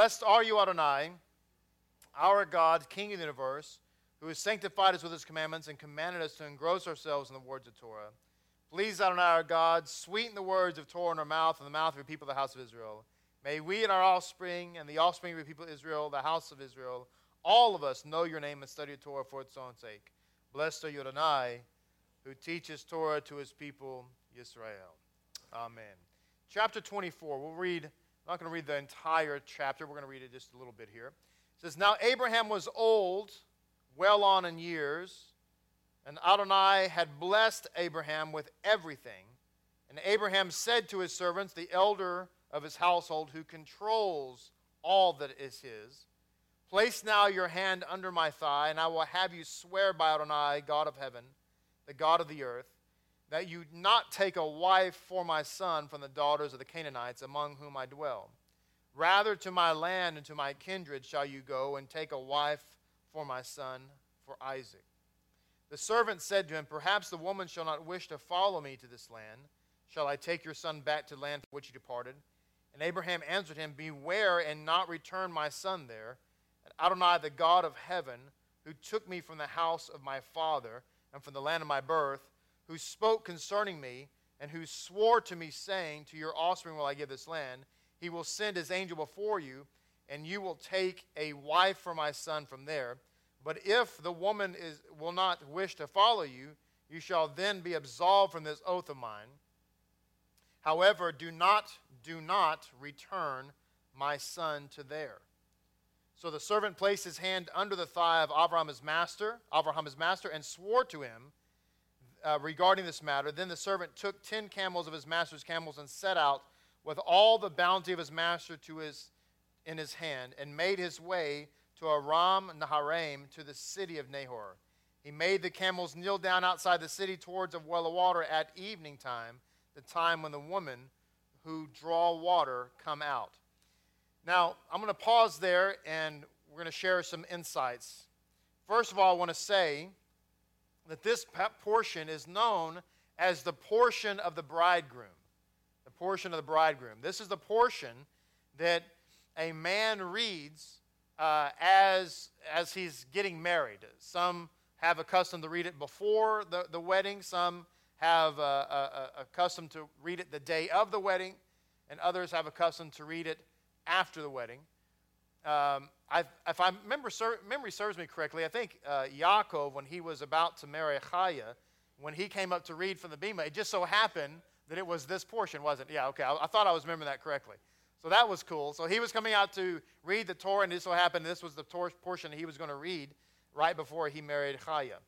Blessed are you, Adonai, our God, King of the universe, who has sanctified us with his commandments and commanded us to engross ourselves in the words of Torah. Please, Adonai, our God, sweeten the words of Torah in our mouth and the mouth of your people, of the house of Israel. May we and our offspring and the offspring of your people Israel, the house of Israel, all of us know your name and study Torah for its own sake. Blessed are you, Adonai, who teaches Torah to his people, Israel. Amen. Chapter 24. We'll read, I'm not going to read the entire chapter. We're going to read it just a little bit here. It says, Now Abraham was old, well on in years, and Adonai had blessed Abraham with everything. And Abraham said to his servants, the elder of his household, who controls all that is his, Place now your hand under my thigh, and I will have you swear by Adonai, God of heaven, the God of the earth, that you not take a wife for my son from the daughters of the Canaanites among whom I dwell. Rather, to my land and to my kindred shall you go and take a wife for my son, for Isaac. The servant said to him, Perhaps the woman shall not wish to follow me to this land. Shall I take your son back to the land from which he departed? And Abraham answered him, Beware and not return my son there And Adonai, the God of heaven, who took me from the house of my father and from the land of my birth, who spoke concerning me, and who swore to me, saying, To your offspring will I give this land, he will send his angel before you, and you will take a wife for my son from there. But if the woman is, will not wish to follow you, you shall then be absolved from this oath of mine. However, do not, do not return my son to there. So the servant placed his hand under the thigh of Abraham his master, Abraham his master, and swore to him uh, regarding this matter. Then the servant took ten camels of his master's camels and set out with all the bounty of his master to his, in his hand, and made his way to Aram Naharaim to the city of Nahor. He made the camels kneel down outside the city towards a well of water at evening time, the time when the women who draw water come out. Now, I'm going to pause there and we're going to share some insights. First of all, I want to say that this portion is known as the portion of the bridegroom. The portion of the bridegroom. This is the portion that a man reads uh, as, as he's getting married. Some have a custom to read it before the, the wedding, some have a, a, a custom to read it the day of the wedding, and others have a custom to read it after the wedding. Um, if I remember, memory serves me correctly, I think uh, Yaakov, when he was about to marry Chaya, when he came up to read from the Bema, it just so happened that it was this portion, wasn't it? Yeah, okay. I, I, thought I was remembering that correctly. So that was cool. So he was coming out to read the Torah, and it so happened this was the Torah portion he was going to read right before he married Chaya.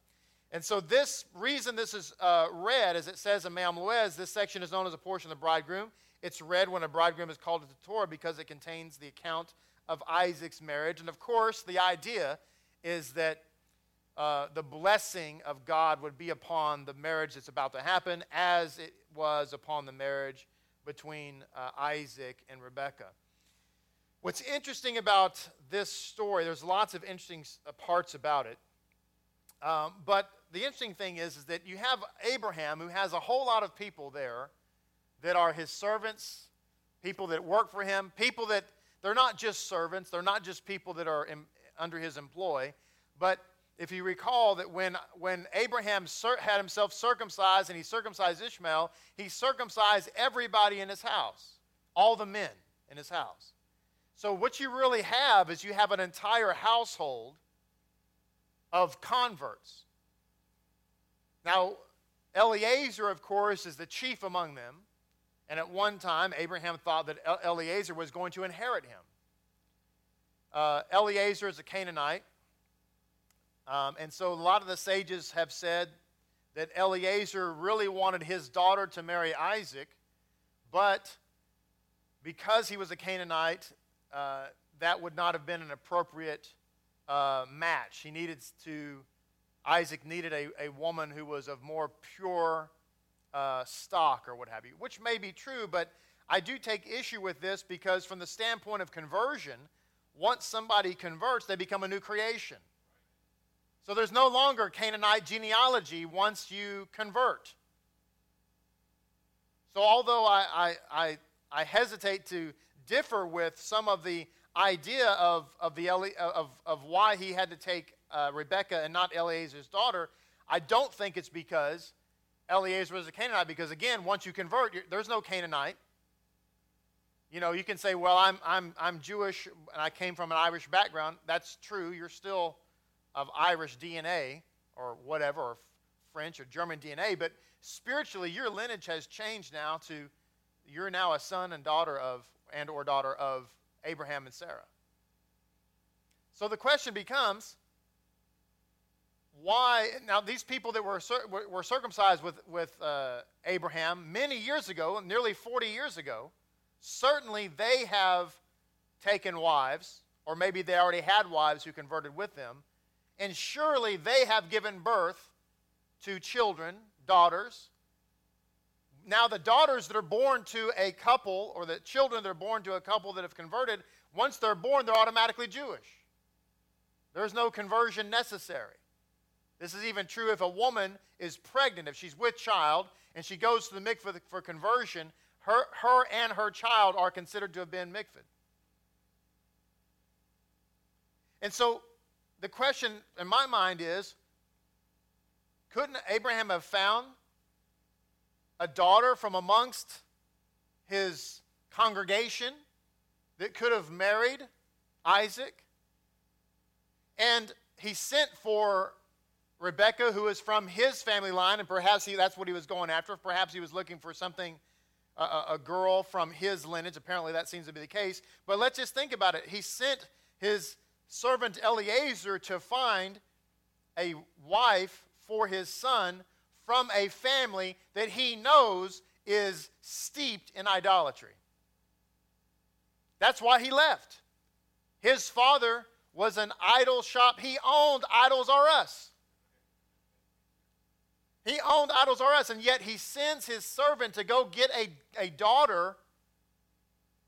And so this reason this is uh, read, as it says in Me'am Lo'ez, this section is known as a portion of the bridegroom. It's read when a bridegroom is called to the Torah because it contains the account of Isaac's marriage. And of course, the idea is that uh, the blessing of God would be upon the marriage that's about to happen, as it was upon the marriage between uh, Isaac and Rebekah. What's interesting about this story, there's lots of interesting uh, parts about it. Um, but the interesting thing is, is that you have Abraham, who has a whole lot of people there that are his servants, people that work for him, people that they're not just servants, they're not just people that are in, under his employ, but if you recall that when, when Abraham had himself circumcised and he circumcised Ishmael, he circumcised everybody in his house, all the men in his house. So, what you really have is you have an entire household of converts. Now, Eliezer, of course, is the chief among them. And at one time, Abraham thought that Eliezer was going to inherit him. Uh, Eliezer is a Canaanite. Um, and so a lot of the sages have said that Eliezer really wanted his daughter to marry Isaac, but because he was a Canaanite, uh, that would not have been an appropriate uh, match. He needed to, Isaac needed a, a woman who was of more pure uh, stock or what have you, which may be true, but I do take issue with this because, from the standpoint of conversion, once somebody converts, they become a new creation. So there's no longer Canaanite genealogy once you convert. So, although I, I, I, I hesitate to differ with some of the idea of, of, the, of, of why he had to take uh, Rebecca and not Eliezer's daughter, I don't think it's because Eliezer was a Canaanite, because again, once you convert, there's no Canaanite. You know, you can say, well, I'm, I'm, I'm Jewish and I came from an Irish background. That's true. You're still of Irish DNA or whatever, or French or German DNA, but spiritually, your lineage has changed now to you're now a son and daughter of, and or daughter of Abraham and Sarah. So the question becomes, why now these people that were, were circumcised with, with uh, abraham many years ago nearly 40 years ago certainly they have taken wives or maybe they already had wives who converted with them and surely they have given birth to children daughters. Now the daughters that are born to a couple or the children that are born to a couple that have converted once they're born they're automatically jewish. There's no conversion necessary this is even true if a woman is pregnant, if she's with child and she goes to the mikveh for conversion, her, her and her child are considered to have been mikveh. And so the question in my mind is couldn't Abraham have found a daughter from amongst his congregation that could have married Isaac? And he sent for Rebecca, who is from his family line, and perhaps he, that's what he was going after. Perhaps he was looking for something, a, a girl from his lineage. Apparently, that seems to be the case. But let's just think about it. He sent his servant Eliezer to find a wife for his son from a family that he knows is steeped in idolatry. That's why he left. His father was an idol shop. He owned Idols R Us. He owned Idols R Us, and yet he sends his servant to go get a, a daughter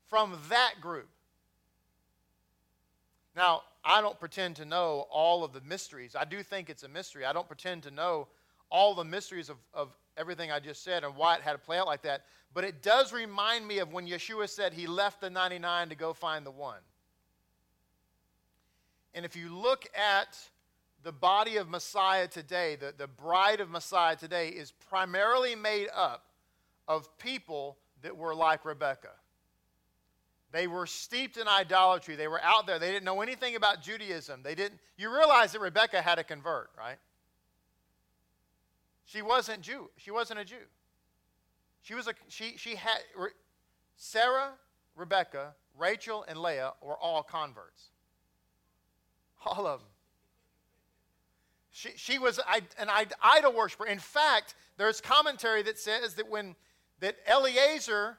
from that group. Now, I don't pretend to know all of the mysteries. I do think it's a mystery. I don't pretend to know all the mysteries of, of everything I just said and why it had to play out like that. But it does remind me of when Yeshua said he left the 99 to go find the one. And if you look at the body of Messiah today, the, the bride of Messiah today, is primarily made up of people that were like Rebecca. They were steeped in idolatry. They were out there. They didn't know anything about Judaism. They didn't. You realize that Rebecca had to convert, right? She wasn't Jew. She wasn't a Jew. She was a she she had Sarah, Rebecca, Rachel, and Leah were all converts. All of them. She, she was an idol worshiper. In fact, there's commentary that says that when that Eliezer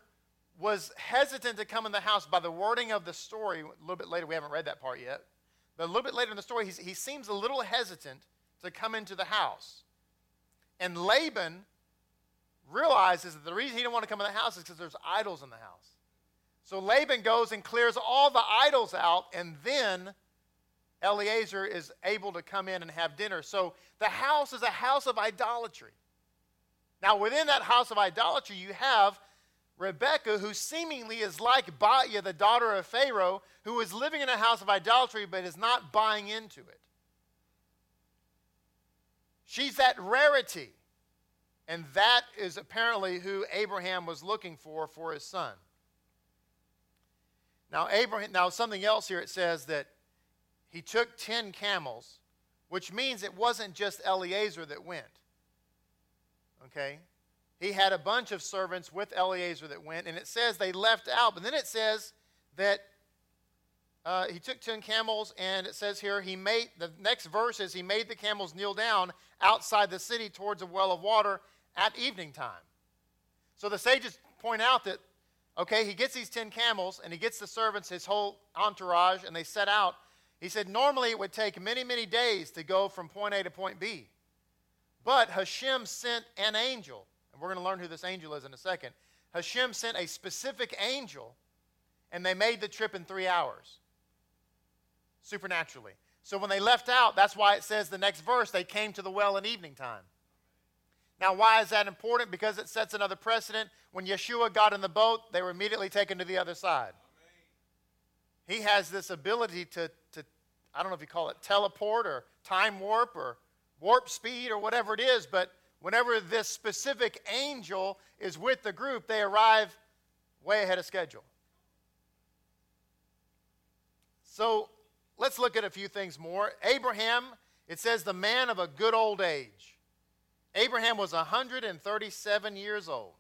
was hesitant to come in the house by the wording of the story, a little bit later, we haven't read that part yet, but a little bit later in the story, he seems a little hesitant to come into the house. And Laban realizes that the reason he didn't want to come in the house is because there's idols in the house. So Laban goes and clears all the idols out, and then Eliezer is able to come in and have dinner. So the house is a house of idolatry. Now, within that house of idolatry, you have Rebecca, who seemingly is like Batya, the daughter of Pharaoh, who is living in a house of idolatry but is not buying into it. She's that rarity. And that is apparently who Abraham was looking for for his son. Now, Abraham, now something else here it says that he took 10 camels, which means it wasn't just Eliezer that went. Okay? He had a bunch of servants with Eliezer that went, and it says they left out, but then it says that uh, he took 10 camels, and it says here, he made, the next verse is, he made the camels kneel down outside the city towards a well of water at evening time. So the sages point out that, okay, he gets these 10 camels, and he gets the servants, his whole entourage, and they set out, he said, normally it would take many, many days to go from point A to point B. But Hashem sent an angel, and we're going to learn who this angel is in a second. Hashem sent a specific angel, and they made the trip in three hours, supernaturally. So when they left out, that's why it says the next verse, they came to the well in evening time. Now, why is that important? Because it sets another precedent. When Yeshua got in the boat, they were immediately taken to the other side. he has this ability to, I don't know if you call it teleport or time warp or warp speed or whatever it is, but whenever this specific angel is with the group, they arrive way ahead of schedule. So let's look at a few things more. Abraham, it says, the man of a good old age. Abraham was 137 years old,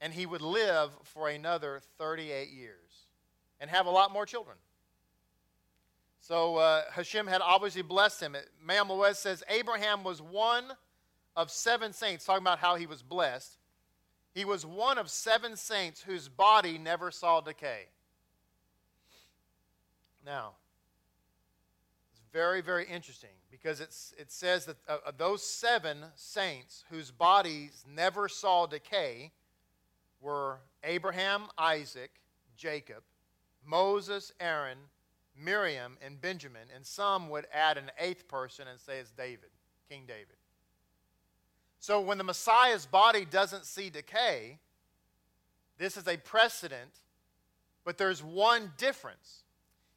and he would live for another 38 years and have a lot more children. So uh, Hashem had obviously blessed him. Loez says Abraham was one of seven saints, talking about how he was blessed. He was one of seven saints whose body never saw decay. Now, it's very, very interesting because it's, it says that uh, those seven saints whose bodies never saw decay were Abraham, Isaac, Jacob, Moses, Aaron, Miriam, and Benjamin. And some would add an eighth person and say it's David, King David. So when the Messiah's body doesn't see decay, this is a precedent, but there's one difference.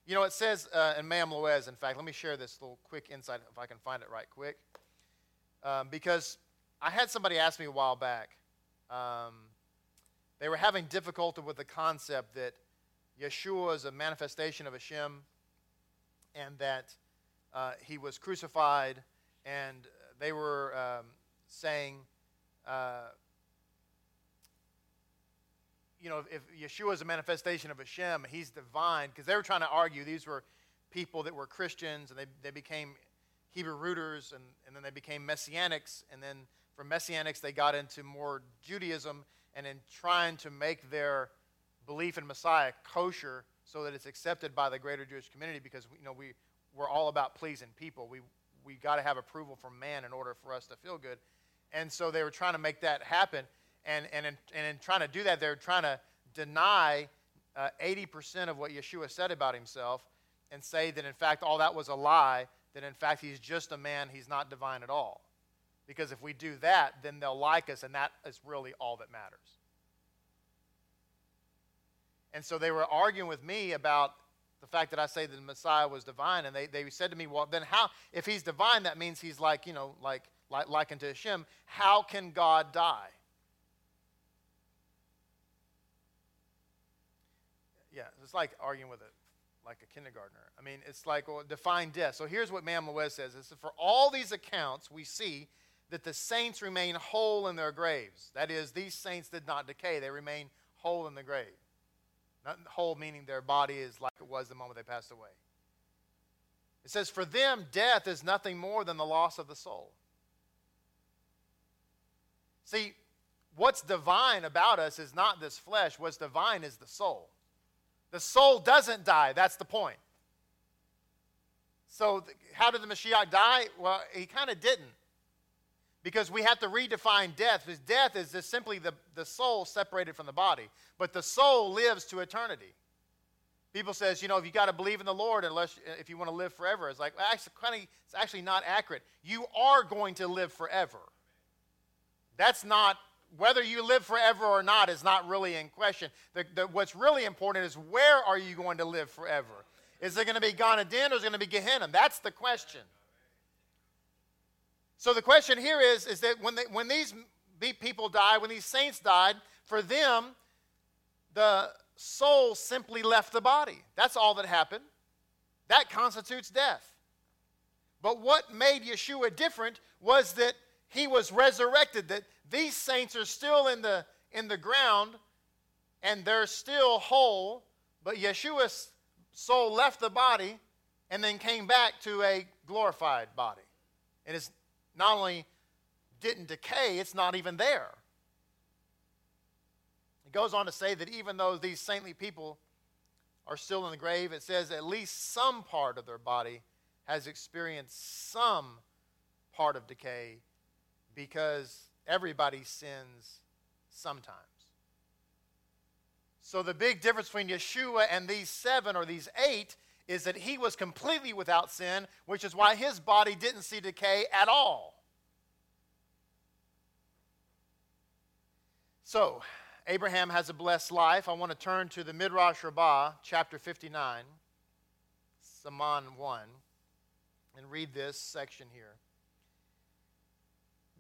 You know, it says uh, in Me'am Loez, in fact, let me share this little quick insight if I can find it right quick. Um, because I had somebody ask me a while back, um, they were having difficulty with the concept that Yeshua is a manifestation of Hashem and that uh, he was crucified, and they were um, saying, uh, you know, if Yeshua is a manifestation of Hashem, he's divine, because they were trying to argue these were people that were Christians and they, they became Hebrew rooters and, and then they became Messianics, and then from Messianics they got into more Judaism, and in trying to make their belief in Messiah kosher so that it's accepted by the greater Jewish community because you know we we're all about pleasing people. We we got to have approval from man in order for us to feel good. And so they were trying to make that happen. And, and, in, and in trying to do that, they're trying to deny uh, 80% of what Yeshua said about himself and say that, in fact, all that was a lie, that, in fact, he's just a man, he's not divine at all. Because if we do that, then they'll like us, and that is really all that matters. And so they were arguing with me about the fact that I say that the Messiah was divine, and they, they said to me, well, then how, if he's divine, that means he's like, you know, like like, like unto Hashem, how can God die? Yeah, it's like arguing with a, like a kindergartner. I mean, it's like well, define death. So here's what Me'am Loez says. It says, for all these accounts, we see that the saints remain whole in their graves. That is, these saints did not decay. They remain whole in the grave. Not whole meaning their body is like it was the moment they passed away. It says, for them, death is nothing more than the loss of the soul. See, what's divine about us is not this flesh, what's divine is the soul. The soul doesn't die, that's the point. So, how did the Mashiach die? Well, he kind of didn't. Because we have to redefine death. Because death is just simply the, the soul separated from the body. But the soul lives to eternity. People says, you know, if you got to believe in the Lord unless uh, if you want to live forever. It's like, actually, it's actually not accurate. You are going to live forever. That's not, whether you live forever or not is not really in question. The, the, what's really important is where are you going to live forever? Is it going to be Eden or is it going to be Gehenna? That's the question. So the question here is, is that when, they, when these people died, when these saints died, for them, the soul simply left the body. That's all that happened. That constitutes death. But what made Yeshua different was that he was resurrected, that these saints are still in the, in the ground and they're still whole, but Yeshua's soul left the body and then came back to a glorified body. And it's not only didn't decay, it's not even there. It goes on to say that even though these saintly people are still in the grave, it says at least some part of their body has experienced some part of decay because everybody sins sometimes. So the big difference between Yeshua and these seven or these eight is that he was completely without sin, which is why his body didn't see decay at all. So, Abraham has a blessed life, I want to turn to the Midrash Rabbah, chapter 59, Siman 1, and read this section here.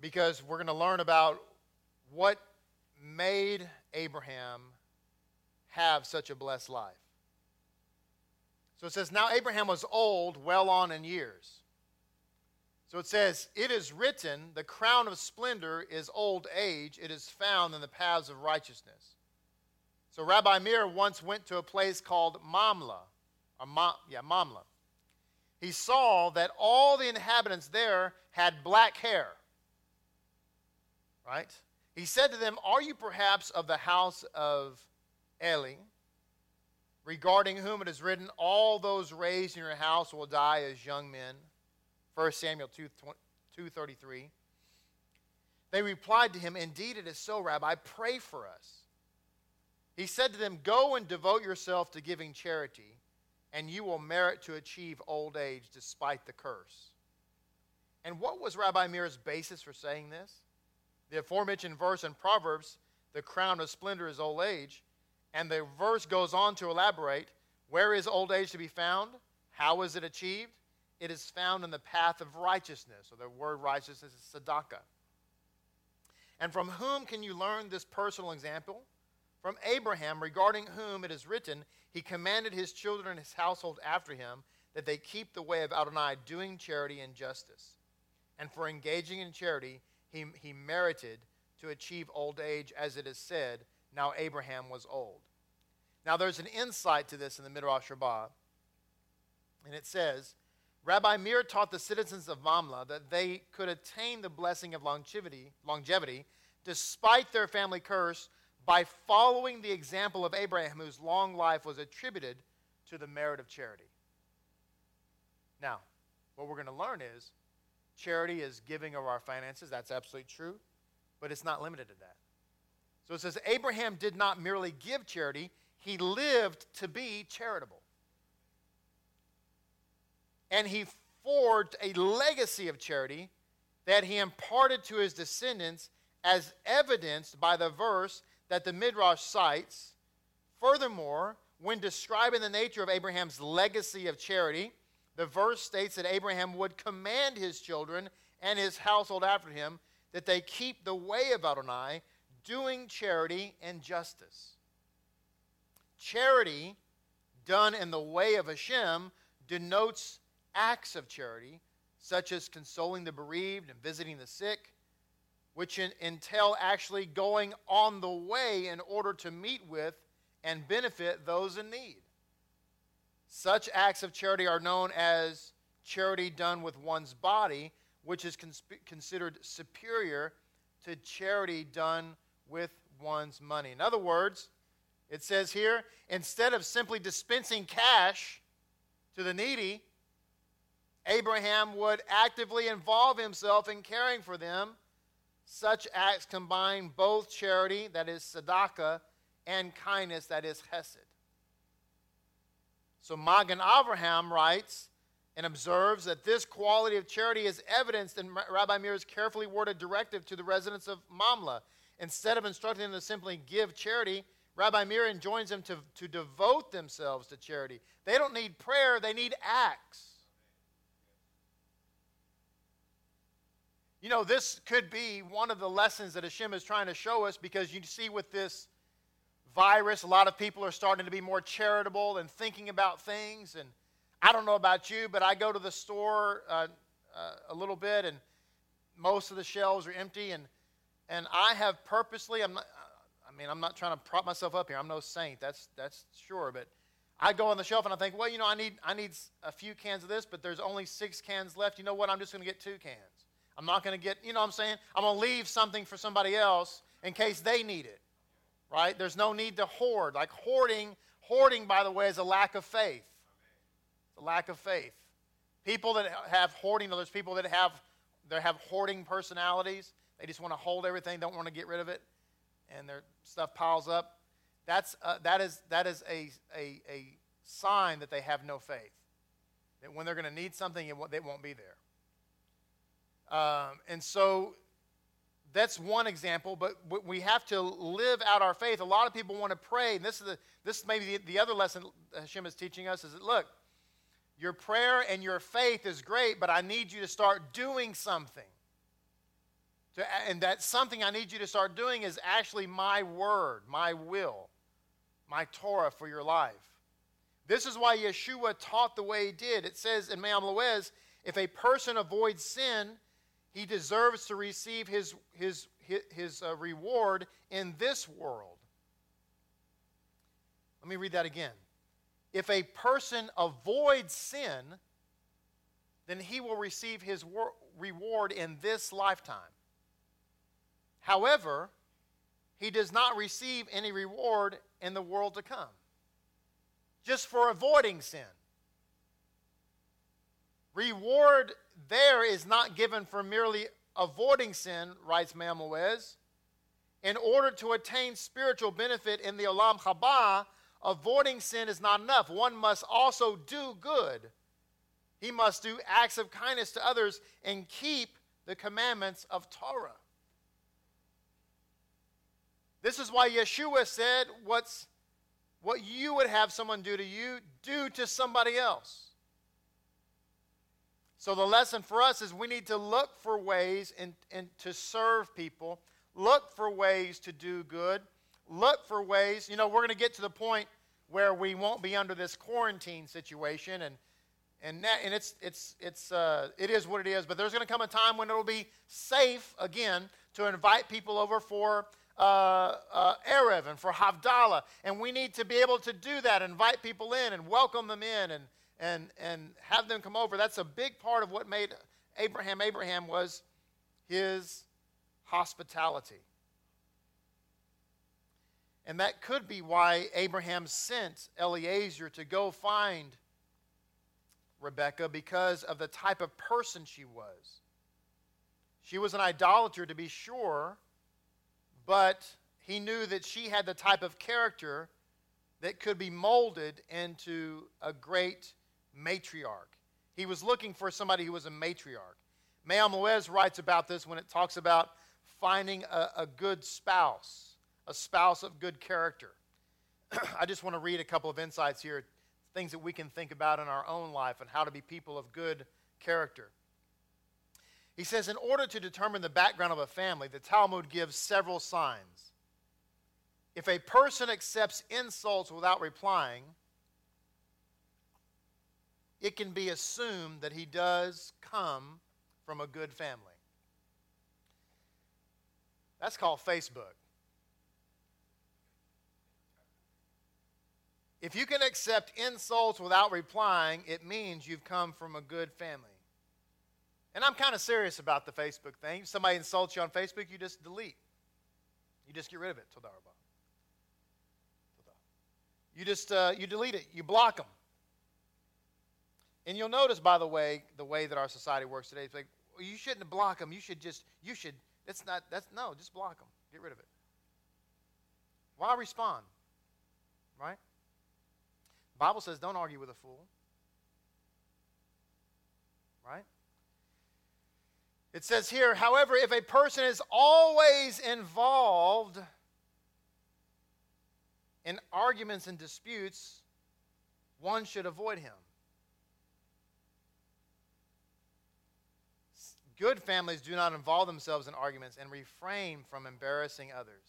Because we're going to learn about what made Abraham have such a blessed life. So it says, Now Abraham was old, well on in years. So it says, It is written, the crown of splendor is old age, it is found in the paths of righteousness. So Rabbi Meir once went to a place called Mamla, or Ma, yeah, Mamla. He saw that all the inhabitants there had black hair. Right? He said to them, Are you perhaps of the house of Eli, regarding whom it is written, All those raised in your house will die as young men? 1 Samuel 2, 2.33. They replied to him, Indeed it is so, Rabbi, pray for us. He said to them, Go and devote yourself to giving charity, and you will merit to achieve old age despite the curse. And what was Rabbi Meir's basis for saying this? The aforementioned verse in Proverbs, the crown of splendor is old age. And the verse goes on to elaborate where is old age to be found? How is it achieved? it is found in the path of righteousness, or the word righteousness is tzedakah. And from whom can you learn this personal example? From Abraham, regarding whom it is written, He commanded his children and his household after him that they keep the way of Adonai, doing charity and justice. And for engaging in charity, he, he merited to achieve old age, as it is said, Now Abraham was old. Now there's an insight to this in the Midrash Rabbah, and it says, Rabbi Meir taught the citizens of Mamla that they could attain the blessing of longevity, longevity despite their family curse by following the example of Abraham, whose long life was attributed to the merit of charity. Now, what we're going to learn is charity is giving of our finances. That's absolutely true, but it's not limited to that. So it says Abraham did not merely give charity, he lived to be charitable and he forged a legacy of charity that he imparted to his descendants as evidenced by the verse that the Midrash cites. Furthermore, when describing the nature of Abraham's legacy of charity, the verse states that Abraham would command his children and his household after him that they keep the way of Adonai, doing charity and justice. Charity done in the way of Hashem denotes acts of charity, such as consoling the bereaved and visiting the sick, which entail actually going on the way in order to meet with and benefit those in need. Such acts of charity are known as charity done with one's body, which is cons- considered superior to charity done with one's money. In other words, it says here instead of simply dispensing cash to the needy, Abraham would actively involve himself in caring for them. Such acts combine both charity, that is tzedakah, and kindness, that is chesed. So Magen Avraham writes and observes that this quality of charity is evidenced in Rabbi Meir's carefully worded directive to the residents of Mamla. Instead of instructing them to simply give charity, Rabbi Meir enjoins them to, to devote themselves to charity. They don't need prayer, they need acts. You know, this could be one of the lessons that Hashem is trying to show us because you see with this virus, a lot of people are starting to be more charitable and thinking about things. And I don't know about you, but I go to the store uh, uh, a little bit and most of the shelves are empty. And, and I have purposely, I'm not, I mean, I'm not trying to prop myself up here. I'm no saint, that's, that's sure. But I go on the shelf and I think, well, you know, I need, I need a few cans of this, but there's only six cans left. You know what? I'm just going to get two cans. I'm not going to get, you know what I'm saying? I'm going to leave something for somebody else in case they need it. Right? There's no need to hoard. Like hoarding, hoarding, by the way, is a lack of faith. It's a lack of faith. People that have hoarding, there's people that have they have hoarding personalities. They just want to hold everything, don't want to get rid of it, and their stuff piles up. That's uh, that is that is a, a a sign that they have no faith. That when they're going to need something, it they won't be there. Um, and so that's one example, but we have to live out our faith. A lot of people want to pray, and this is the, this may the, the other lesson Hashem is teaching us is that look, your prayer and your faith is great, but I need you to start doing something. To, and that something I need you to start doing is actually my word, my will, my Torah for your life. This is why Yeshua taught the way he did. It says in Me'am Loez, if a person avoids sin, he deserves to receive his, his, his, his uh, reward in this world. Let me read that again. If a person avoids sin, then he will receive his wor- reward in this lifetime. However, he does not receive any reward in the world to come, just for avoiding sin. Reward there is not given for merely avoiding sin, writes Loez. In order to attain spiritual benefit in the Olam Haba, avoiding sin is not enough. One must also do good. He must do acts of kindness to others and keep the commandments of Torah. This is why Yeshua said, What's what you would have someone do to you, do to somebody else. So the lesson for us is we need to look for ways and, and to serve people, look for ways to do good, look for ways. You know, we're going to get to the point where we won't be under this quarantine situation and and that, and it's it's it's uh, it is what it is. But there's going to come a time when it'll be safe again to invite people over for uh, uh, Erev and for Havdalah, and we need to be able to do that, invite people in and welcome them in and and, and have them come over. That's a big part of what made Abraham Abraham was his hospitality. And that could be why Abraham sent Eliezer to go find Rebekah because of the type of person she was. She was an idolater, to be sure, but he knew that she had the type of character that could be molded into a great matriarch. He was looking for somebody who was a matriarch. Me'am Loez writes about this when it talks about finding a, a good spouse, a spouse of good character. I just want to read a couple of insights here, things that we can think about in our own life and how to be people of good character. He says, in order to determine the background of a family, the Talmud gives several signs. If a person accepts insults without replying, it can be assumed that he does come from a good family. That's called Facebook. If you can accept insults without replying, it means you've come from a good family. And I'm kind of serious about the Facebook thing. If somebody insults you on Facebook, you just delete. You just get rid of it. You just uh, you delete it. You block them. And you'll notice, by the way, the way that our society works today. It's like, well, you shouldn't block them. You should just, you should, that's not, that's, no, just block them. Get rid of it. Why respond? Right? The Bible says don't argue with a fool. Right? It says here, however, if a person is always involved in arguments and disputes, one should avoid him. Good families do not involve themselves in arguments and refrain from embarrassing others.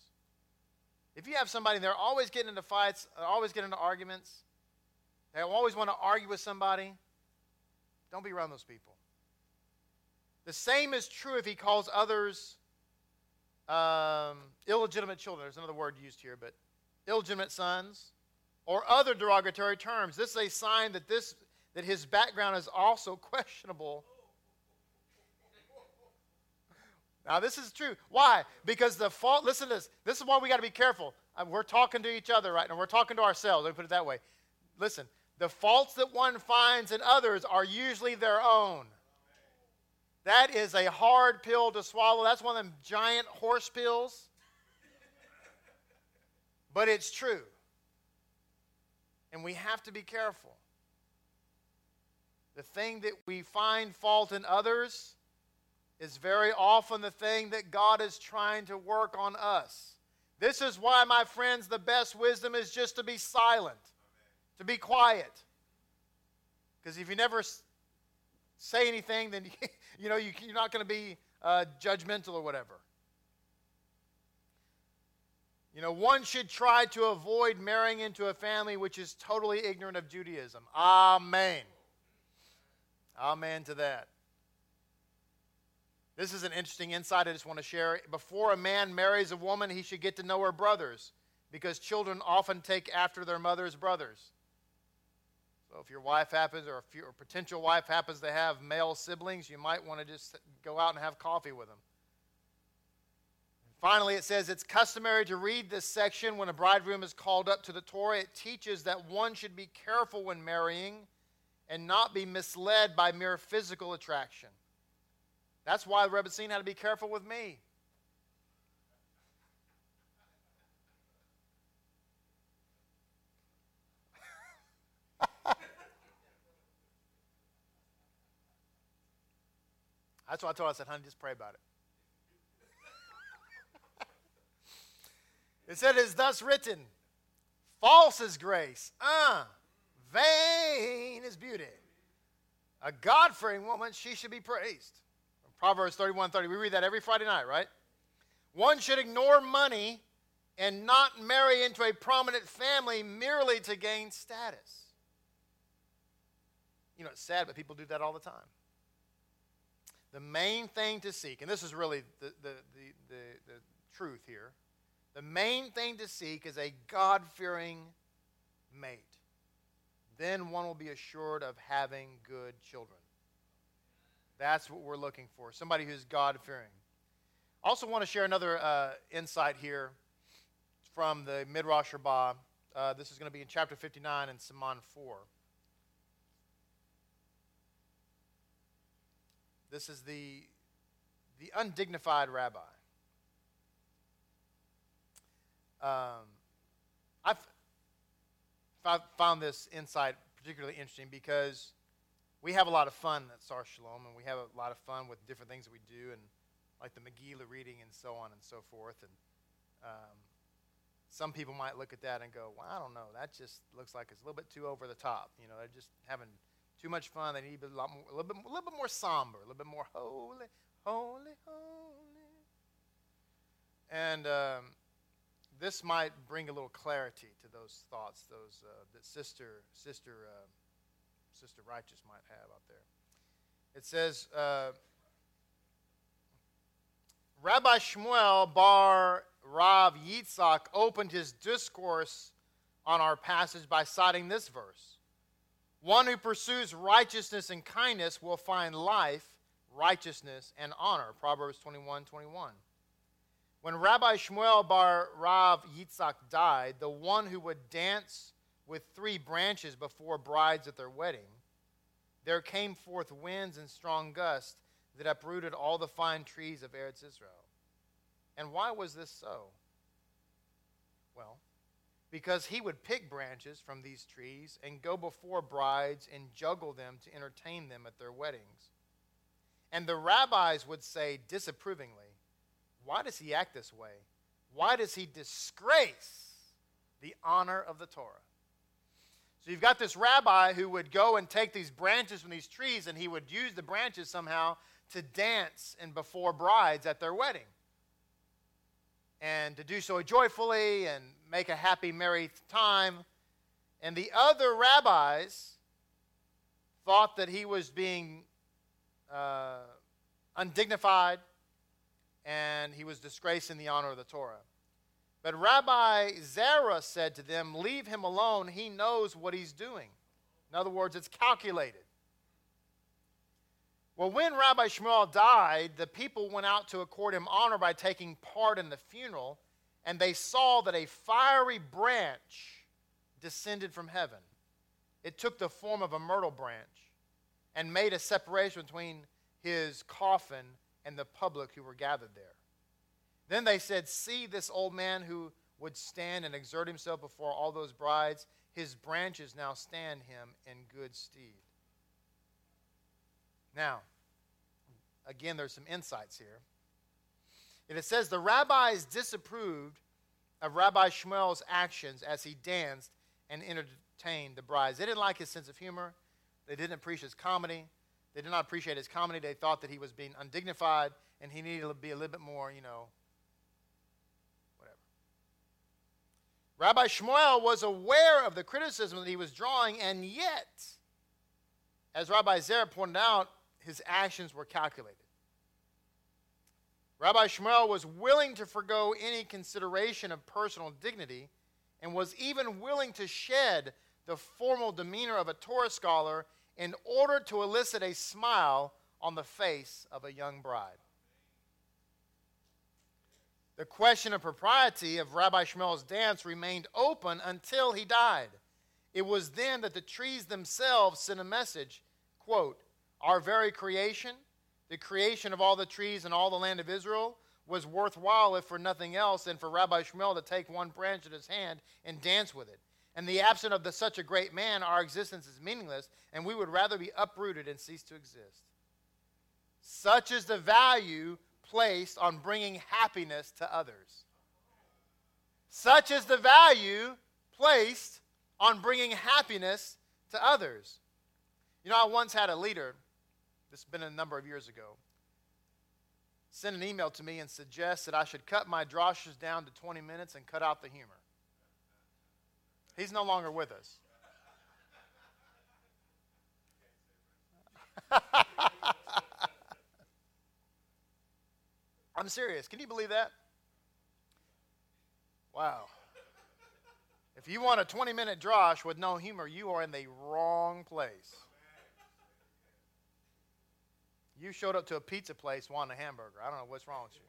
If you have somebody, they're always getting into fights, always getting into arguments, they always want to argue with somebody, don't be around those people. The same is true if he calls others um, illegitimate children. There's another word used here, but illegitimate sons or other derogatory terms. This is a sign that, this, that his background is also questionable Now, this is true. Why? Because the fault, listen to this. This is why we got to be careful. Uh, we're talking to each other right now. We're talking to ourselves. Let me put it that way. Listen, the faults that one finds in others are usually their own. That is a hard pill to swallow. That's one of them giant horse pills. But it's true. And we have to be careful. The thing that we find fault in others is very often the thing that God is trying to work on us. This is why, my friends, the best wisdom is just to be silent, to be quiet. Because if you never say anything, then you know you're not going to be uh, judgmental or whatever. You know, one should try to avoid marrying into a family which is totally ignorant of Judaism. Amen. Amen to that. This is an interesting insight I just want to share. Before a man marries a woman, he should get to know her brothers because children often take after their mother's brothers. So if your wife happens, or if your potential wife happens to have male siblings, you might want to just go out and have coffee with them. Finally, it says it's customary to read this section when a bridegroom is called up to the Torah. It teaches that one should be careful when marrying and not be misled by mere physical attraction. That's why Rebbe Rebbetzin had to be careful with me. That's why I told her, I said, honey, just pray about it. It said, "Is thus written, false is grace, uh, vain is beauty. A God fearing woman, she should be praised. Proverbs 31 30. We read that every Friday night, right? One should ignore money and not marry into a prominent family merely to gain status. You know, it's sad, but people do that all the time. The main thing to seek, and this is really the, the, the, the, the truth here the main thing to seek is a God fearing mate. Then one will be assured of having good children. That's what we're looking for somebody who's God fearing. I Also, want to share another uh, insight here from the Midrash Rabbah. Uh, this is going to be in chapter 59 and Siman 4. This is the, the undignified rabbi. Um, I've, I've found this insight particularly interesting because we have a lot of fun at Sar Shalom, and we have a lot of fun with different things that we do, and like the Megillah reading and so on and so forth. And um, some people might look at that and go, "Well, I don't know. That just looks like it's a little bit too over the top. You know, they're just having too much fun. They need a, lot more, a little bit, a little bit more somber, a little bit more holy, holy, holy." And um, this might bring a little clarity to those thoughts, those uh, that sister sister uh, sister righteous might have out there. It says, uh, Rabbi Shmuel bar Rav Yitzhak opened his discourse on our passage by citing this verse. One who pursues righteousness and kindness will find life, righteousness, and honor. Proverbs 21 21. When Rabbi Shmuel bar Rav Yitzhak died, the one who would dance with three branches before brides at their wedding, there came forth winds and strong gusts that uprooted all the fine trees of Eretz Israel. And why was this so? Because he would pick branches from these trees and go before brides and juggle them to entertain them at their weddings. And the rabbis would say disapprovingly, why does he act this way? Why does he disgrace the honor of the Torah? So you've got this rabbi who would go and take these branches from these trees and he would use the branches somehow to dance and before brides at their wedding. And to do so joyfully and make a happy, merry time. And the other rabbis thought that he was being uh, undignified and he was disgracing the honor of the Torah. But Rabbi Zerah said to them, Leave him alone. He knows what he's doing. In other words, it's calculated. Well, when Rabbi Shmuel died, the people went out to accord him honor by taking part in the funeral, and they saw that a fiery branch descended from heaven. It took the form of a myrtle branch and made a separation between his coffin and the public who were gathered there. Then they said, See this old man who would stand and exert himself before all those brides. His branches now stand him in good stead. Now, again, there's some insights here. And it says the rabbis disapproved of Rabbi Shmuel's actions as he danced and entertained the brides. They didn't like his sense of humor. They didn't appreciate his comedy. They did not appreciate his comedy. They thought that he was being undignified and he needed to be a little bit more, you know, whatever. Rabbi Shmuel was aware of the criticism that he was drawing, and yet, as Rabbi Zera pointed out, his actions were calculated. Rabbi Shmuel was willing to forego any consideration of personal dignity and was even willing to shed the formal demeanor of a Torah scholar in order to elicit a smile on the face of a young bride. The question of propriety of Rabbi Shmuel's dance remained open until he died. It was then that the trees themselves sent a message, quote, our very creation, the creation of all the trees and all the land of Israel, was worthwhile, if for nothing else, than for Rabbi Shmuel to take one branch in his hand and dance with it. And the absence of the, such a great man, our existence is meaningless, and we would rather be uprooted and cease to exist. Such is the value placed on bringing happiness to others. Such is the value placed on bringing happiness to others. You know, I once had a leader, this has been a number of years ago, send an email to me and suggest that I should cut my droshes down to 20 minutes and cut out the humor. He's no longer with us. I'm serious. Can you believe that? Wow. If you want a 20 minute drosh with no humor, you are in the wrong place. You showed up to a pizza place wanting a hamburger. I don't know what's wrong with you.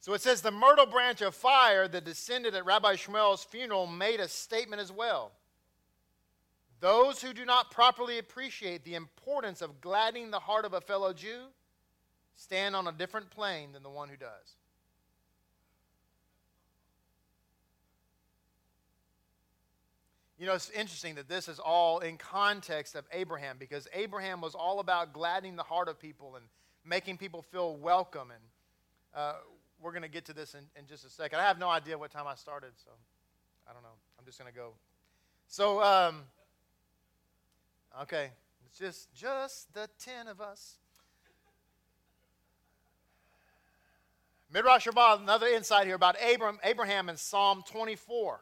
So it says the myrtle branch of fire that descended at Rabbi Shmuel's funeral made a statement as well. Those who do not properly appreciate the importance of gladdening the heart of a fellow Jew stand on a different plane than the one who does. You know, it's interesting that this is all in context of Abraham because Abraham was all about gladdening the heart of people and making people feel welcome. And uh, we're going to get to this in, in just a second. I have no idea what time I started, so I don't know. I'm just going to go. So, um, okay, it's just just the ten of us. Midrash Rabbah, another insight here about Abraham, Abraham in Psalm 24.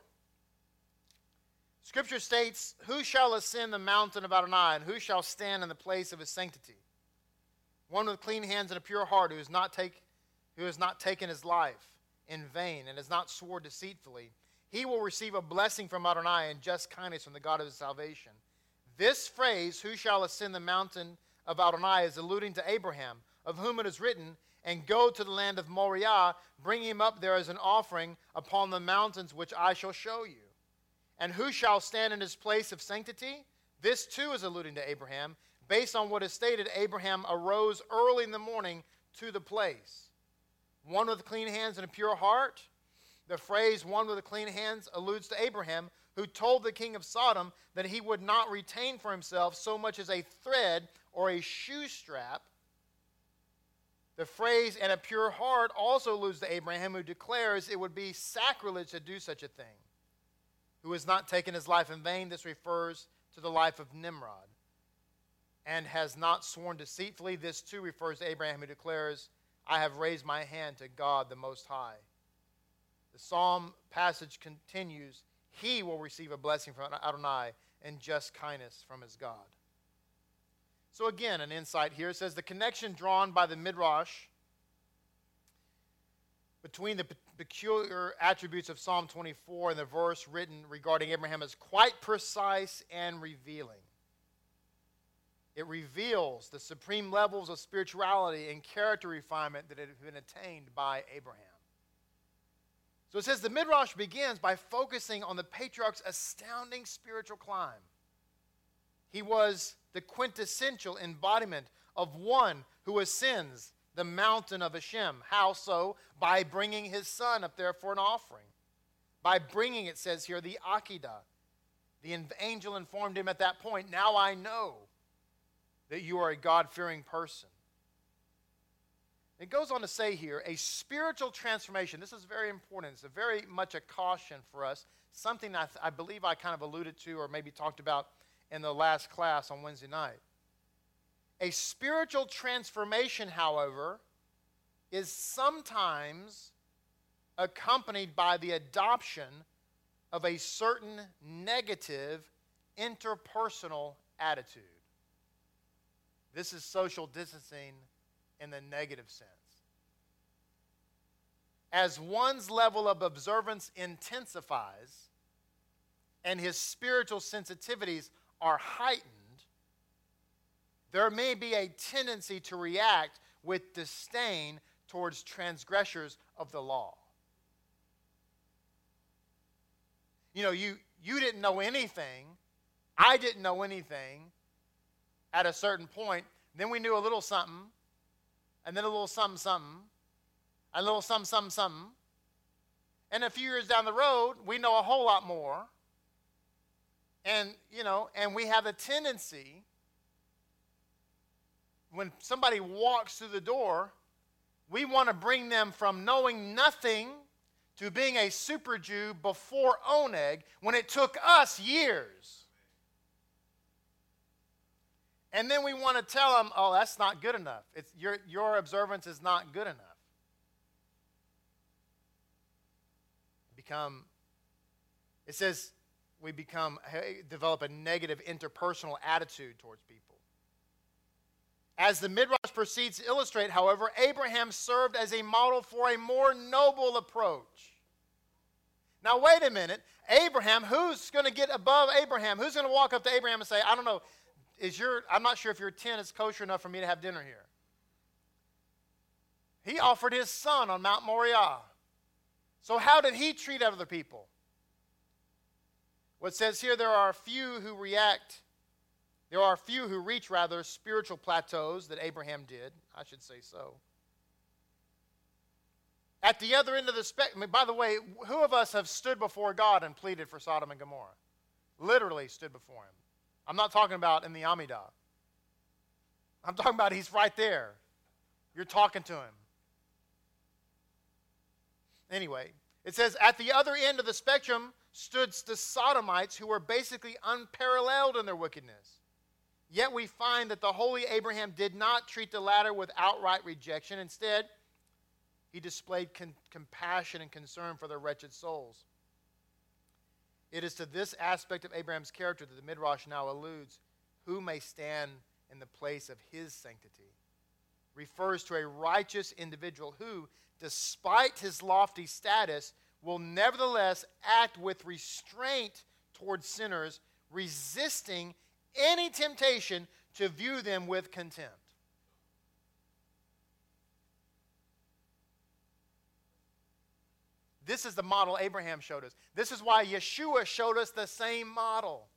Scripture states, Who shall ascend the mountain of Adonai, and who shall stand in the place of his sanctity? One with clean hands and a pure heart, who has not take, who has not taken his life in vain and has not sworn deceitfully, he will receive a blessing from Adonai and just kindness from the God of his salvation. This phrase, who shall ascend the mountain of Adonai, is alluding to Abraham, of whom it is written, and go to the land of Moriah, bring him up there as an offering upon the mountains which I shall show you. And who shall stand in his place of sanctity? This too is alluding to Abraham. Based on what is stated, Abraham arose early in the morning to the place one with clean hands and a pure heart. The phrase one with clean hands alludes to Abraham, who told the king of Sodom that he would not retain for himself so much as a thread or a shoe strap. The phrase and a pure heart also alludes to Abraham, who declares it would be sacrilege to do such a thing. Who has not taken his life in vain, this refers to the life of Nimrod. And has not sworn deceitfully, this too refers to Abraham, who declares I have raised my hand to God the Most High. The psalm passage continues He will receive a blessing from Adonai and just kindness from his God. So, again, an insight here. It says the connection drawn by the Midrash between the peculiar attributes of Psalm 24 and the verse written regarding Abraham is quite precise and revealing. It reveals the supreme levels of spirituality and character refinement that have been attained by Abraham. So it says the Midrash begins by focusing on the patriarch's astounding spiritual climb. He was the quintessential embodiment of one who ascends the mountain of Hashem. How so? By bringing his son up there for an offering. By bringing, it says here, the Akedah. The angel informed him at that point, Now I know that you are a God fearing person. It goes on to say here a spiritual transformation. This is very important. It's very much a caution for us. Something I, th- I believe I kind of alluded to or maybe talked about in the last class on Wednesday night. A spiritual transformation, however, is sometimes accompanied by the adoption of a certain negative interpersonal attitude. This is social distancing in the negative sense. As one's level of observance intensifies and his spiritual sensitivities are heightened, there may be a tendency to react with disdain towards transgressors of the law. You know, you, you didn't know anything. I didn't know anything at a certain point. Then we knew a little something, and then a little some, something, something, a little something, something, something. And a few years down the road, we know a whole lot more. And, you know, and we have a tendency when somebody walks through the door, we want to bring them from knowing nothing to being a super Jew before Oneg when it took us years. And then we want to tell them, oh, that's not good enough. It's, your, your observance is not good enough. Become, it says we become, develop a negative interpersonal attitude towards people. As the Midrash proceeds to illustrate, however, Abraham served as a model for a more noble approach. Now, wait a minute. Abraham, who's going to get above Abraham? Who's going to walk up to Abraham and say, I don't know, is your, I'm not sure if your tent is kosher enough for me to have dinner here? He offered his son on Mount Moriah. So, how did he treat other people? What says here, there are few who react there are few who reach, rather, spiritual plateaus that Abraham did. I should say so. At the other end of the spectrum, by the way, who of us have stood before God and pleaded for Sodom and Gomorrah? Literally stood before him. I'm not talking about in the Amidah. I'm talking about he's right there. You're talking to him. Anyway, it says, at the other end of the spectrum stood the Sodomites who were basically unparalleled in their wickedness. Yet we find that the holy Abraham did not treat the latter with outright rejection. Instead, he displayed con- compassion and concern for their wretched souls. It is to this aspect of Abraham's character that the Midrash now alludes. Who may stand in the place of his sanctity? Refers to a righteous individual who, despite his lofty status, will nevertheless act with restraint towards sinners, resisting any temptation to view them with contempt. This is the model Abraham showed us. This is why Yeshua showed us the same model.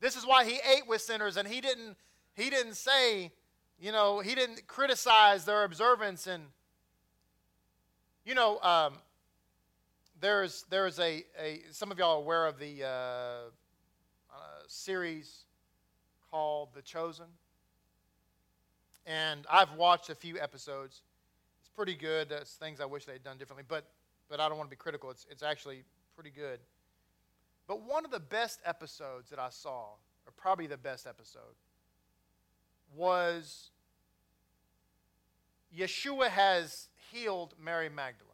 This is why he ate with sinners and he didn't he didn't say, you know, he didn't criticize their observance and you know, um, there's there's a, a some of y'all are aware of the uh, uh, series called The Chosen. And I've watched a few episodes. It's pretty good. There's things I wish they'd done differently, but, but I don't want to be critical. It's, it's actually pretty good. But one of the best episodes that I saw, or probably the best episode, was Yeshua has healed Mary Magdalene.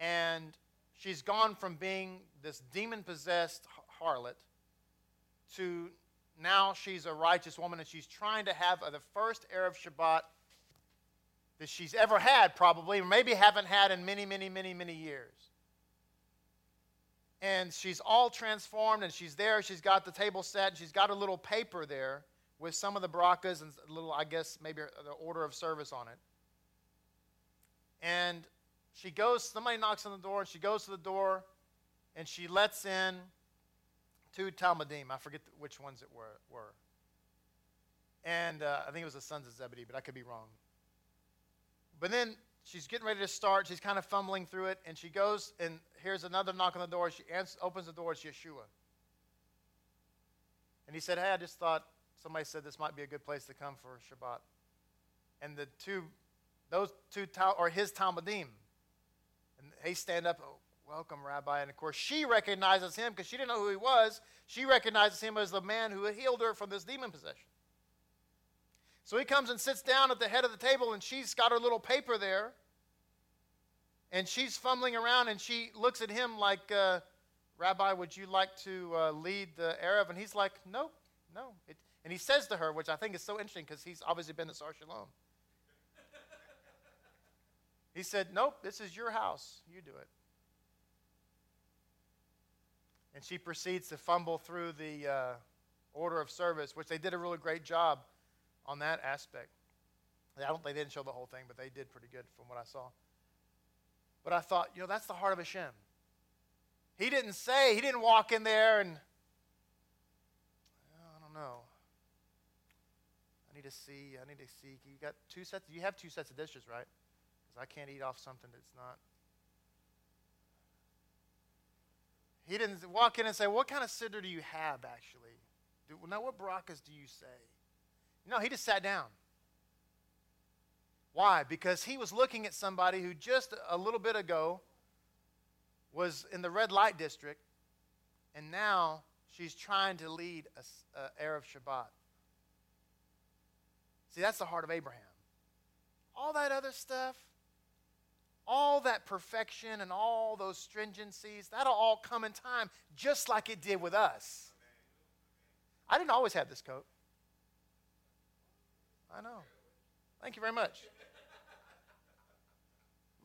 And she's gone from being this demon possessed harlot to now she's a righteous woman and she's trying to have the first Erev Shabbat that she's ever had, probably, or maybe haven't had in many, many, many, many years. And she's all transformed and she's there. She's got the table set. And she's got a little paper there with some of the brachas and a little, I guess, maybe the order of service on it. And she goes, somebody knocks on the door, and she goes to the door and she lets in two Talmudim. I forget which ones it were. were. And uh, I think it was the sons of Zebedee, but I could be wrong. But then she's getting ready to start. She's kind of fumbling through it, and she goes and here's another knock on the door. She answers, opens the door. It's Yeshua. And he said, Hey, I just thought somebody said this might be a good place to come for Shabbat. And the two, those two, or his Talmudim, and they stand up, welcome, Rabbi. And of course, she recognizes him because she didn't know who he was. She recognizes him as the man who had healed her from this demon possession. So he comes and sits down at the head of the table, and she's got her little paper there. And she's fumbling around, and she looks at him like, uh, Rabbi, would you like to uh, lead the Erev? And he's like, No, no. It, and he says to her, which I think is so interesting because he's obviously been to Sar Shalom. he said, Nope, this is your house. You do it. And she proceeds to fumble through the uh, order of service, which they did a really great job on that aspect. I don't they didn't show the whole thing, but they did pretty good from what I saw. But I thought, you know, that's the heart of Hashem. He didn't say, he didn't walk in there and I don't know. I need to see, I need to see. You got two sets, you have two sets of dishes, right? Because I can't eat off something that's not. He didn't walk in and say, What kind of siddur do you have, actually? Do, now, what brachas do you say? No, he just sat down. Why? Because he was looking at somebody who just a little bit ago was in the red light district, and now she's trying to lead a, a Erev Shabbat. See, that's the heart of Abraham. All that other stuff, all that perfection and all those stringencies, that'll all come in time, just like it did with us. I didn't always have this coat. I know. Thank you very much.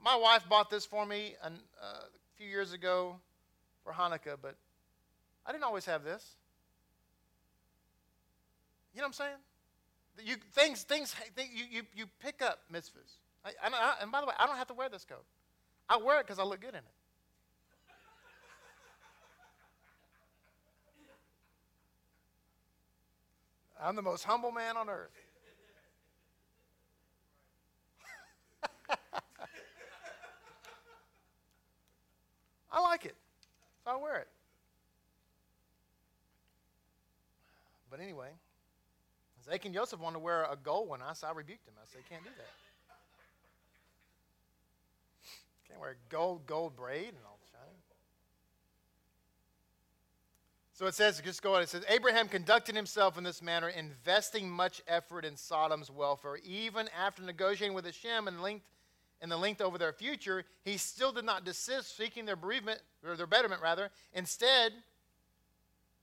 My wife bought this for me a, uh, a few years ago for Hanukkah, but I didn't always have this. You know what I'm saying? You, things, things, you, you, you pick up mitzvahs. I, I, and by the way, I don't have to wear this coat. I wear it because I look good in it. I'm the most humble man on earth. I like it, so I wear it. But anyway, Zach and Joseph wanted to wear a gold one. I, so I rebuked him. I said, can't do that. Can't wear gold, gold braid and all shine. So it says, just go on. It says, Abraham conducted himself in this manner, investing much effort in Sodom's welfare, even after negotiating with Hashem and linked and the length over their future, he still did not desist seeking their bereavement, or their betterment rather. Instead,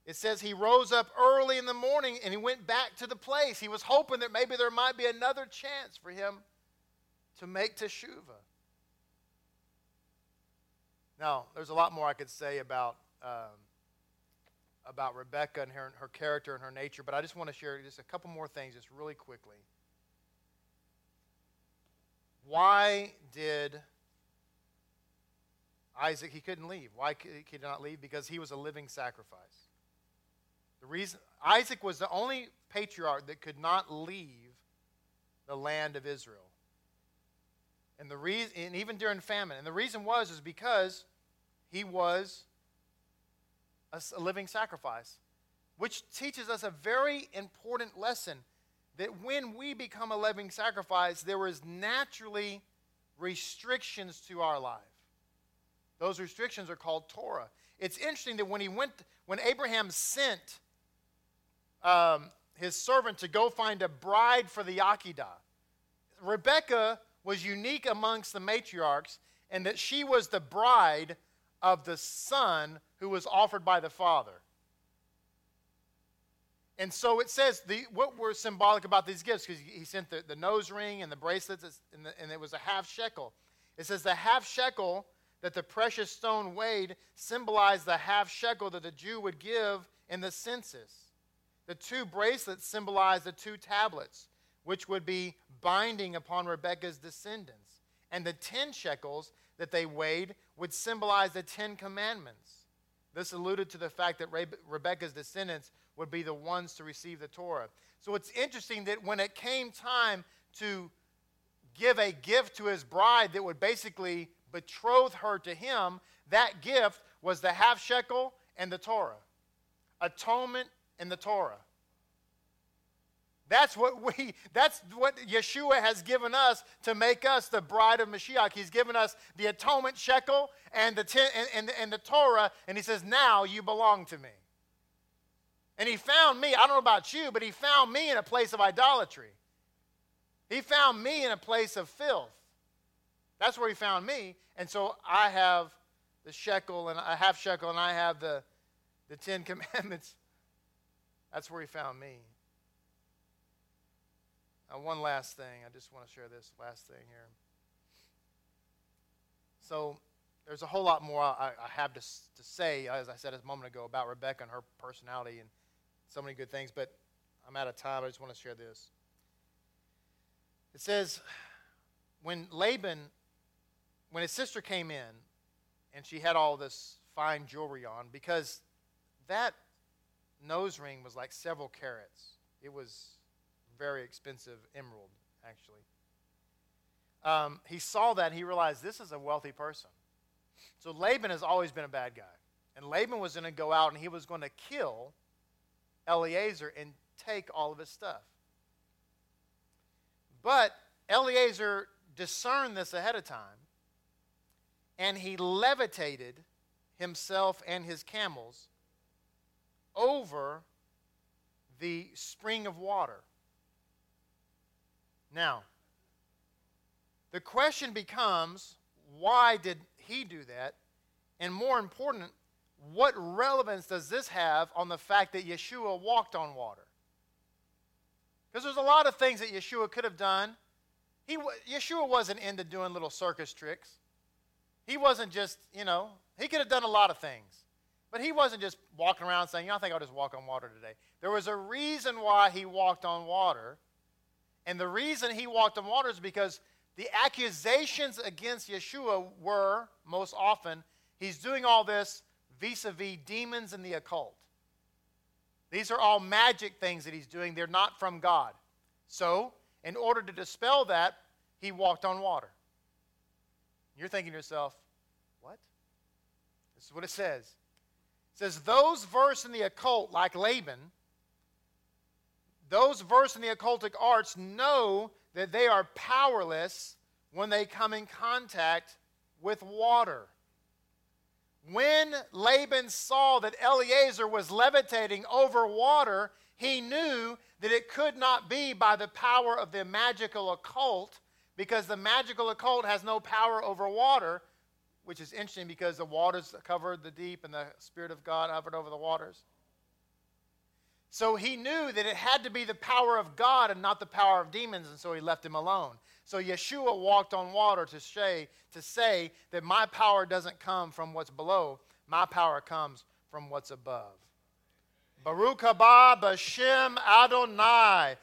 it says he rose up early in the morning and he went back to the place. He was hoping that maybe there might be another chance for him to make teshuvah. Now, there's a lot more I could say about um, about Rebecca and her, her character and her nature, but I just want to share just a couple more things, just really quickly. Why did Isaac, he couldn't leave. Why could he not leave? Because he was a living sacrifice. The reason Isaac was the only patriarch that could not leave the land of Israel. And the reason and even during famine. And the reason was is because he was a, a living sacrifice, which teaches us a very important lesson that when we become a living sacrifice, there is naturally restrictions to our life. Those restrictions are called Torah. It's interesting that when he went, when Abraham sent um, his servant to go find a bride for the Akedah, Rebecca was unique amongst the matriarchs and that she was the bride of the son who was offered by the father. And so it says the, what were symbolic about these gifts, because he sent the, the nose ring and the bracelets, and, the, and it was a half shekel. It says the half shekel that the precious stone weighed symbolized the half shekel that the Jew would give in the census. The two bracelets symbolized the two tablets, which would be binding upon Rebekah's descendants. And the ten shekels that they weighed would symbolize the Ten Commandments. This alluded to the fact that Rebekah's descendants would be the ones to receive the Torah. So it's interesting that when it came time to give a gift to his bride that would basically betroth her to him, that gift was the half shekel and the Torah. Atonement and the Torah. That's what we that's what Yeshua has given us to make us the bride of Mashiach. He's given us the atonement shekel and the ten, and, and, and the Torah, and he says, Now you belong to me. And he found me, I don't know about you, but he found me in a place of idolatry. He found me in a place of filth. That's where he found me. And so I have the shekel and a half shekel, and I have the, the Ten Commandments. That's where he found me. Now, one last thing. I just want to share this last thing here. So, there's a whole lot more I, I have to, to say, as I said a moment ago, about Rebecca and her personality and so many good things, but I'm out of time. I just want to share this. It says, when Laban, when his sister came in and she had all this fine jewelry on, because that nose ring was like several carats. It was very expensive emerald, actually. Um, he saw that he realized this is a wealthy person. So Laban has always been a bad guy. And Laban was going to go out and he was going to kill Eliezer and take all of his stuff. But Eliezer discerned this ahead of time and he levitated himself and his camels over the spring of water. Now, the question becomes why did he do that? And more important, what relevance does this have on the fact that Yeshua walked on water? Because there's a lot of things that Yeshua could have done. He, Yeshua wasn't into doing little circus tricks. He wasn't just, you know, he could have done a lot of things. But he wasn't just walking around saying, you know, I think I'll just walk on water today. There was a reason why he walked on water. And the reason he walked on water is because the accusations against Yeshua were, most often, he's doing all this vis a vis demons and the occult. These are all magic things that he's doing, they're not from God. So, in order to dispel that, he walked on water. You're thinking to yourself, what? This is what it says. It says, Those versed in the occult, like Laban, those versed in the occultic arts know that they are powerless when they come in contact with water. When Laban saw that Eliezer was levitating over water, he knew that it could not be by the power of the magical occult, because the magical occult has no power over water, which is interesting because the waters covered the deep and the Spirit of God hovered over the waters. So he knew that it had to be the power of God and not the power of demons, and so he left him alone. So Yeshua walked on water to say, to say that my power doesn't come from what's below, my power comes from what's above. Baruch haba Bashem Adonai.